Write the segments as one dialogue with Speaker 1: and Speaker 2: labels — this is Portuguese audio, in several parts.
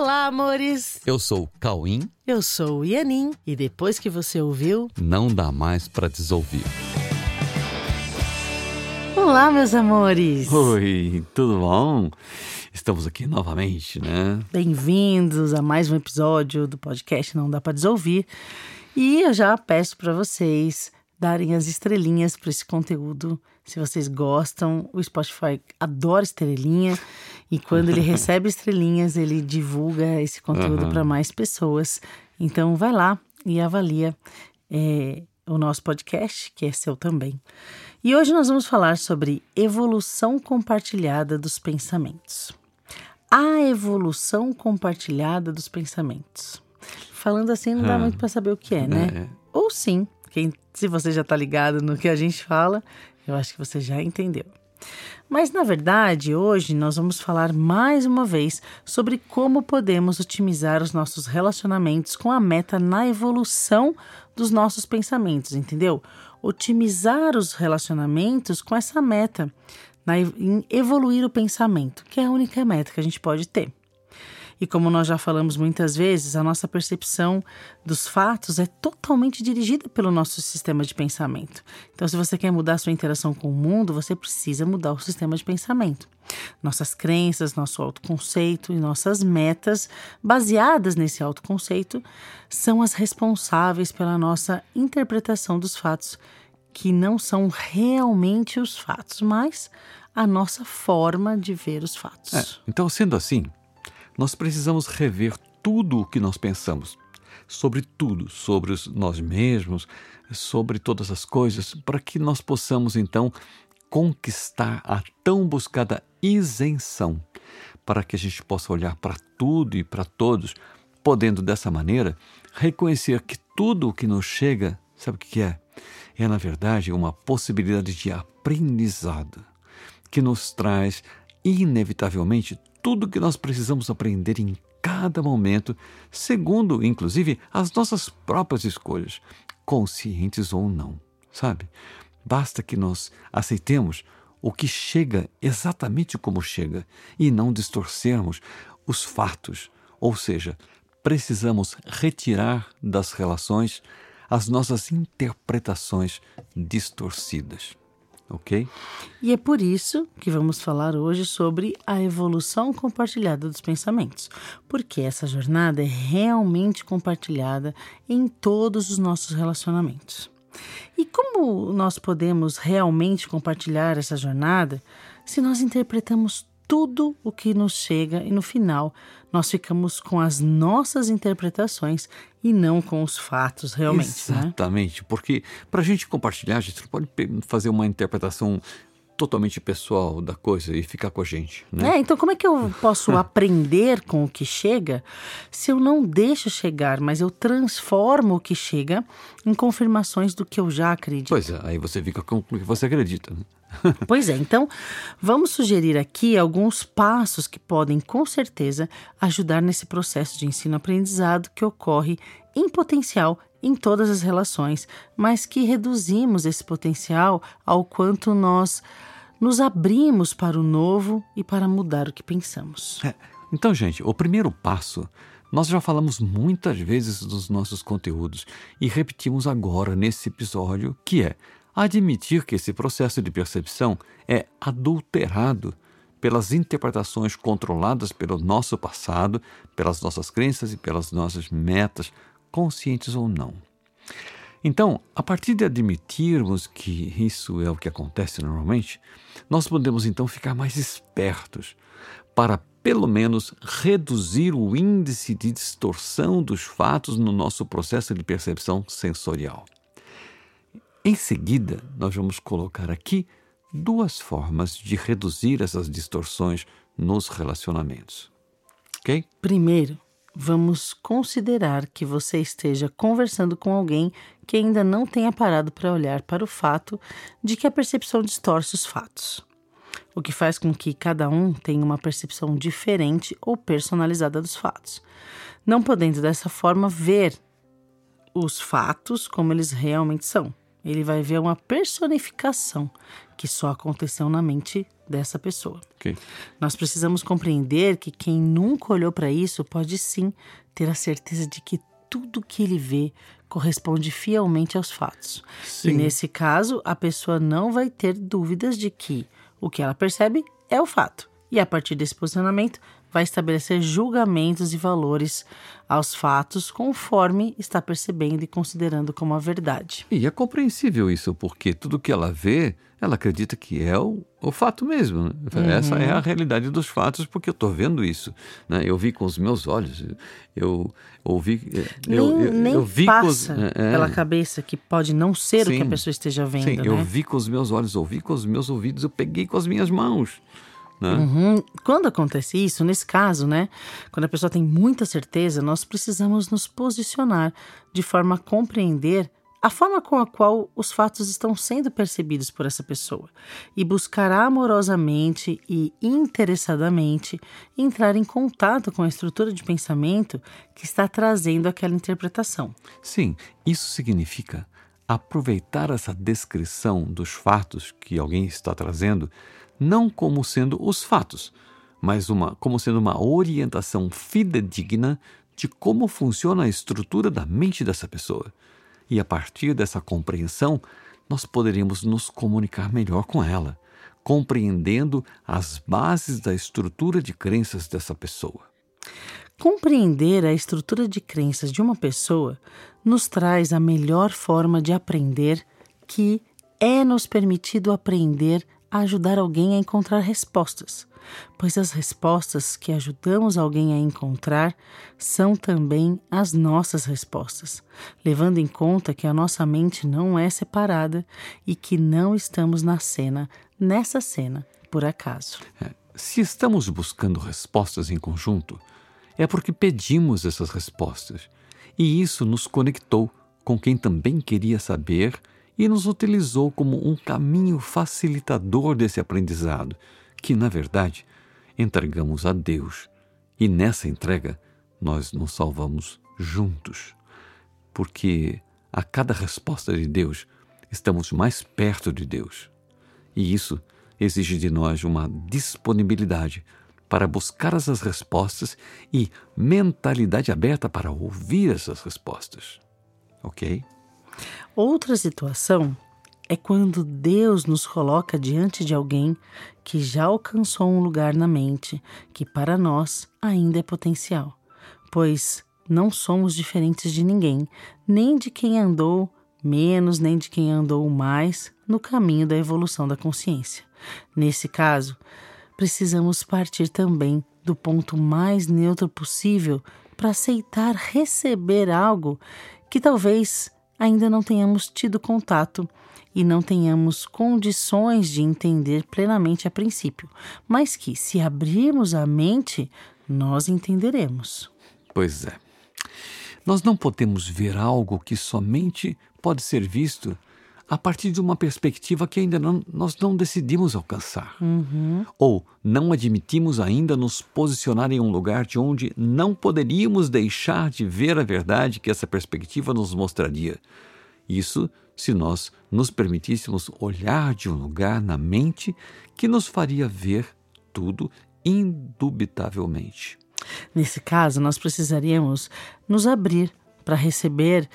Speaker 1: Olá, amores!
Speaker 2: Eu sou o Cauim.
Speaker 1: Eu sou o Ianin. E depois que você ouviu,
Speaker 2: Não dá mais pra desouvir.
Speaker 1: Olá, meus amores!
Speaker 2: Oi, tudo bom? Estamos aqui novamente, né?
Speaker 1: Bem-vindos a mais um episódio do podcast Não Dá Pra Desouvir. E eu já peço para vocês darem as estrelinhas para esse conteúdo. Se vocês gostam, o Spotify adora estrelinha e quando ele recebe estrelinhas, ele divulga esse conteúdo
Speaker 2: Aham.
Speaker 1: para mais pessoas. Então, vai lá e avalia é, o nosso podcast, que é seu também. E hoje nós vamos falar sobre evolução compartilhada dos pensamentos. A evolução compartilhada dos pensamentos. Falando assim, não dá
Speaker 2: Ah.
Speaker 1: muito para saber o que é, né?
Speaker 2: É.
Speaker 1: Ou sim, quem, se você já tá ligado no que a gente fala, eu acho que você já entendeu. Mas na verdade, hoje nós vamos falar mais uma vez sobre como podemos otimizar os nossos relacionamentos com a meta na evolução dos nossos pensamentos, entendeu? Otimizar os relacionamentos com essa meta, na, em evoluir o pensamento, que é a única meta que a gente pode ter. E como nós já falamos muitas vezes, a nossa percepção dos fatos é totalmente dirigida pelo nosso sistema de pensamento. Então, se você quer mudar a sua interação com o mundo, você precisa mudar o sistema de pensamento. Nossas crenças, nosso autoconceito e nossas metas, baseadas nesse autoconceito, são as responsáveis pela nossa interpretação dos fatos, que não são realmente os fatos, mas a nossa forma de ver os fatos.
Speaker 2: É, Então, sendo assim, nós precisamos rever tudo o que nós pensamos. Sobre tudo, sobre nós mesmos, sobre todas as coisas, para que nós possamos então conquistar a tão buscada isenção, para que a gente possa olhar para tudo e para todos, podendo dessa maneira reconhecer que tudo o que nos chega, sabe o que é? É, na verdade, uma possibilidade de aprendizado que nos traz, inevitavelmente, tudo que nós precisamos aprender em cada momento, segundo, inclusive, as nossas próprias escolhas, conscientes ou não, sabe? Basta que nós aceitemos o que chega exatamente como chega e não distorcermos os fatos, ou seja, precisamos retirar das relações as nossas interpretações distorcidas. Ok?
Speaker 1: E é por isso que vamos falar hoje sobre a evolução compartilhada dos pensamentos, porque essa jornada é realmente compartilhada em todos os nossos relacionamentos. E como nós podemos realmente compartilhar essa jornada se nós interpretamos tudo o que nos chega e no final nós ficamos com as nossas interpretações e não com os fatos realmente, né?
Speaker 2: Exatamente, porque para a gente compartilhar, a gente não pode fazer uma interpretação totalmente pessoal da coisa e ficar com a gente, né?
Speaker 1: É, então como é que eu posso aprender com o que chega se eu não deixo chegar, mas eu transformo o que chega em confirmações do que eu já acredito?
Speaker 2: Pois é, aí você fica com o que você acredita. Né?
Speaker 1: Pois é, então vamos sugerir aqui alguns passos que podem, com certeza, ajudar nesse processo de ensino-aprendizado que ocorre em potencial em todas as relações, mas que reduzimos esse potencial ao quanto nós nos abrimos para o novo e para mudar o que pensamos.
Speaker 2: É, Então, gente, o primeiro passo, nós já falamos muitas vezes nos nossos conteúdos e repetimos agora nesse episódio, que é admitir que esse processo de percepção é adulterado pelas interpretações controladas pelo nosso passado, pelas nossas crenças e pelas nossas metas, conscientes ou não. Então, a partir de admitirmos que isso é o que acontece normalmente, nós podemos então ficar mais espertos para, pelo menos, reduzir o índice de distorção dos fatos no nosso processo de percepção sensorial. Em seguida, nós vamos colocar aqui duas formas de reduzir essas distorções nos relacionamentos. Ok?
Speaker 1: Primeiro, vamos considerar que você esteja conversando com alguém que ainda não tenha parado para olhar para o fato de que a percepção distorce os fatos, o que faz com que cada um tenha uma percepção diferente ou personalizada dos fatos, não podendo dessa forma ver os fatos como eles realmente são. Ele vai ver uma personificação que só aconteceu na mente dessa pessoa.
Speaker 2: Ok.
Speaker 1: Nós precisamos compreender que quem nunca olhou para isso pode sim ter a certeza de que tudo que ele vê corresponde fielmente aos fatos.
Speaker 2: Sim.
Speaker 1: E nesse caso, a pessoa não vai ter dúvidas de que o que ela percebe é o fato. E a partir desse posicionamento, vai estabelecer julgamentos e valores aos fatos conforme está percebendo e considerando como a verdade.
Speaker 2: E é compreensível isso, porque tudo que ela vê, ela acredita que é o, o fato mesmo. né? Essa é a realidade dos fatos, porque eu estou vendo isso. né? Eu vi com os meus olhos, eu ouvi. Eu,
Speaker 1: nem
Speaker 2: eu,
Speaker 1: nem
Speaker 2: eu vi com os,
Speaker 1: passa
Speaker 2: é, é.
Speaker 1: pela cabeça que pode não ser o que a
Speaker 2: Sim.
Speaker 1: pessoa esteja vendo,
Speaker 2: Sim,
Speaker 1: né?
Speaker 2: eu vi com os meus olhos, ouvi com os meus ouvidos, eu peguei com as minhas mãos. Né?
Speaker 1: Uhum. Quando acontece isso, nesse caso, né? Quando a pessoa tem muita certeza, nós precisamos nos posicionar de forma a compreender a forma com a qual os fatos estão sendo percebidos por essa pessoa e buscar amorosamente e interessadamente entrar em contato com a estrutura de pensamento que está trazendo aquela interpretação.
Speaker 2: Sim, isso significa aproveitar essa descrição dos fatos que alguém está trazendo não como sendo os fatos, mas uma, como sendo uma orientação fidedigna de como funciona a estrutura da mente dessa pessoa. E a partir dessa compreensão, nós poderíamos nos comunicar melhor com ela, compreendendo as bases da estrutura de crenças dessa pessoa.
Speaker 1: Compreender a estrutura de crenças de uma pessoa nos traz a melhor forma de aprender, que é nos permitido aprender a ajudar alguém a encontrar respostas, pois as respostas que ajudamos alguém a encontrar são também as nossas respostas, levando em conta que a nossa mente não é separada e que não estamos na cena, nessa cena, por acaso.
Speaker 2: É, Se estamos buscando respostas em conjunto, é porque pedimos essas respostas, e isso nos conectou com quem também queria saber e nos utilizou como um caminho facilitador desse aprendizado, que, na verdade, entregamos a Deus. E nessa entrega, nós nos salvamos juntos, porque a cada resposta de Deus, estamos mais perto de Deus. E isso exige de nós uma disponibilidade para buscar essas respostas e mentalidade aberta para ouvir essas respostas. Ok?
Speaker 1: Outra situação é quando Deus nos coloca diante de alguém que já alcançou um lugar na mente que para nós ainda é potencial, pois não somos diferentes de ninguém, nem de quem andou menos, nem de quem andou mais no caminho da evolução da consciência. Nesse caso, precisamos partir também do ponto mais neutro possível para aceitar receber algo que talvez ainda não tenhamos tido contato e não tenhamos condições de entender plenamente a princípio, mas que, se abrirmos a mente, nós entenderemos.
Speaker 2: Pois é. Nós não podemos ver algo que somente pode ser visto a partir de uma perspectiva que ainda não, nós não decidimos alcançar. Ou não admitimos ainda nos posicionar em um lugar de onde não poderíamos deixar de ver a verdade que essa perspectiva nos mostraria. Isso se nós nos permitíssemos olhar de um lugar na mente que nos faria ver tudo indubitavelmente.
Speaker 1: Nesse caso, nós precisaríamos nos abrir para receber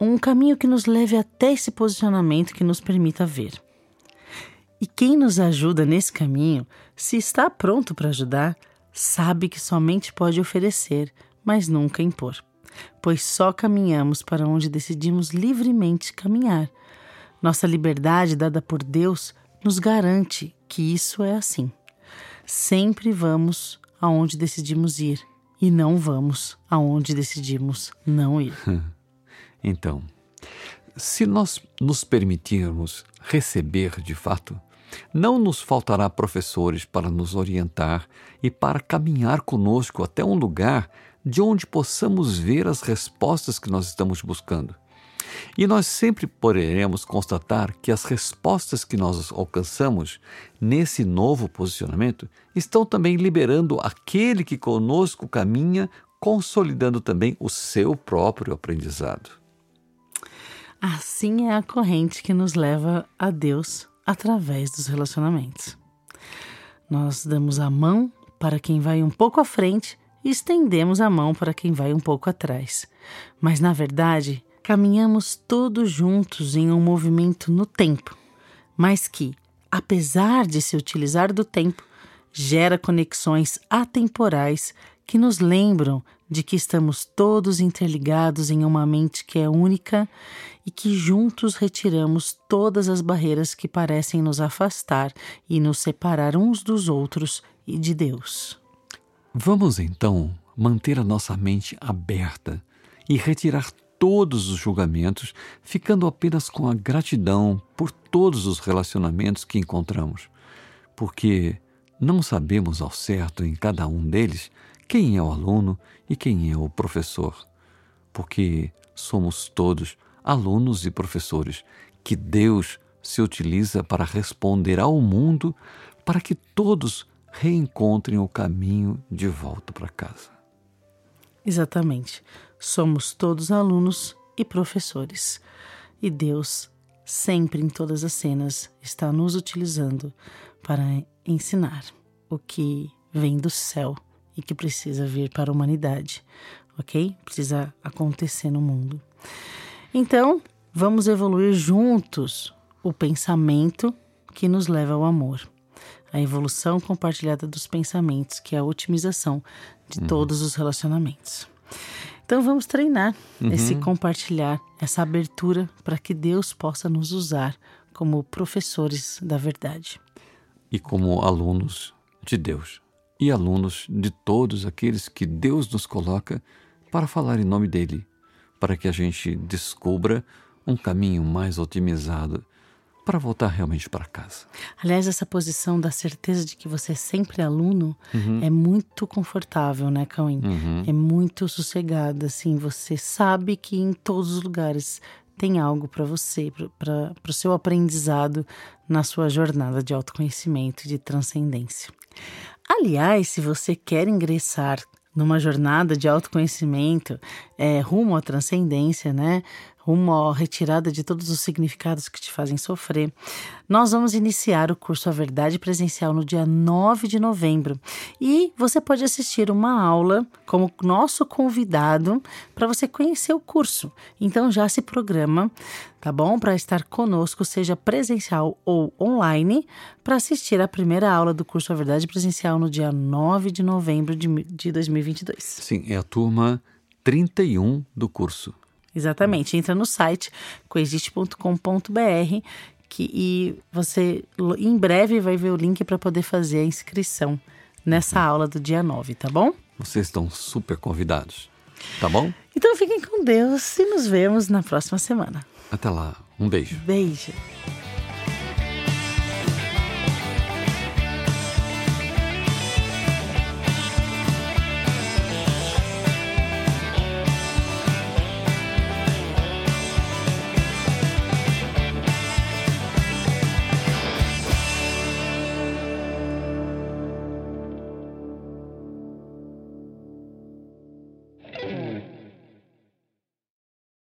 Speaker 1: um caminho que nos leve até esse posicionamento que nos permita ver. E quem nos ajuda nesse caminho, se está pronto para ajudar, sabe que somente pode oferecer, mas nunca impor, pois só caminhamos para onde decidimos livremente caminhar. Nossa liberdade dada por Deus nos garante que isso é assim. Sempre vamos aonde decidimos ir e não vamos aonde decidimos não ir.
Speaker 2: Então, se nós nos permitirmos receber de fato, não nos faltará professores para nos orientar e para caminhar conosco até um lugar de onde possamos ver as respostas que nós estamos buscando. E nós sempre poderemos constatar que as respostas que nós alcançamos nesse novo posicionamento estão também liberando aquele que conosco caminha, consolidando também o seu próprio aprendizado.
Speaker 1: Assim é a corrente que nos leva a Deus através dos relacionamentos. Nós damos a mão para quem vai um pouco à frente e estendemos a mão para quem vai um pouco atrás. Mas, na verdade, caminhamos todos juntos em um movimento no tempo, mas que, apesar de se utilizar do tempo, gera conexões atemporais que nos lembram de que estamos todos interligados em uma mente que é única e que juntos retiramos todas as barreiras que parecem nos afastar e nos separar uns dos outros e de Deus.
Speaker 2: Vamos então manter a nossa mente aberta e retirar todos os julgamentos, ficando apenas com a gratidão por todos os relacionamentos que encontramos, porque não sabemos ao certo em cada um deles quem é o aluno e quem é o professor, porque somos todos alunos e professores que Deus se utiliza para responder ao mundo para que todos reencontrem o caminho de volta para casa.
Speaker 1: Exatamente. Somos todos alunos e professores. E Deus, sempre em todas as cenas, está nos utilizando para ensinar o que vem do céu e que precisa vir para a humanidade, ok? Precisa acontecer no mundo. Então, vamos evoluir juntos o pensamento que nos leva ao amor a evolução compartilhada dos pensamentos, que é a otimização de uhum. todos os relacionamentos. Então vamos treinar uhum. esse compartilhar, essa abertura para que Deus possa nos usar como professores da verdade.
Speaker 2: E como alunos de Deus. E alunos de todos aqueles que Deus nos coloca para falar em nome dele, para que a gente descubra um caminho mais otimizado para voltar realmente para casa.
Speaker 1: Aliás, essa posição da certeza de que você é sempre aluno uhum. é muito confortável, né, Cauim? Uhum. É muito sossegada, assim. Você sabe que em todos os lugares tem algo para você, para o seu aprendizado na sua jornada de autoconhecimento e de transcendência. Aliás, se você quer ingressar numa jornada de autoconhecimento é, rumo à transcendência, né? À retirada de todos os significados que te fazem sofrer, nós vamos iniciar o curso A Verdade Presencial no dia 9 de novembro. E você pode assistir uma aula como nosso convidado para você conhecer o curso. Então já se programa, tá bom? Para estar conosco, seja presencial ou online, para assistir a primeira aula do curso A Verdade Presencial no dia 9 de novembro de, de 2022.
Speaker 2: Sim, é a turma 31 do curso.
Speaker 1: Exatamente. Entra no site coexiste.com.br que, e você em breve vai ver o link para poder fazer a inscrição nessa aula do dia 9, tá bom?
Speaker 2: Vocês estão super convidados, tá bom?
Speaker 1: Então fiquem com Deus e nos vemos na próxima semana.
Speaker 2: Até lá. Um beijo.
Speaker 1: Beijo.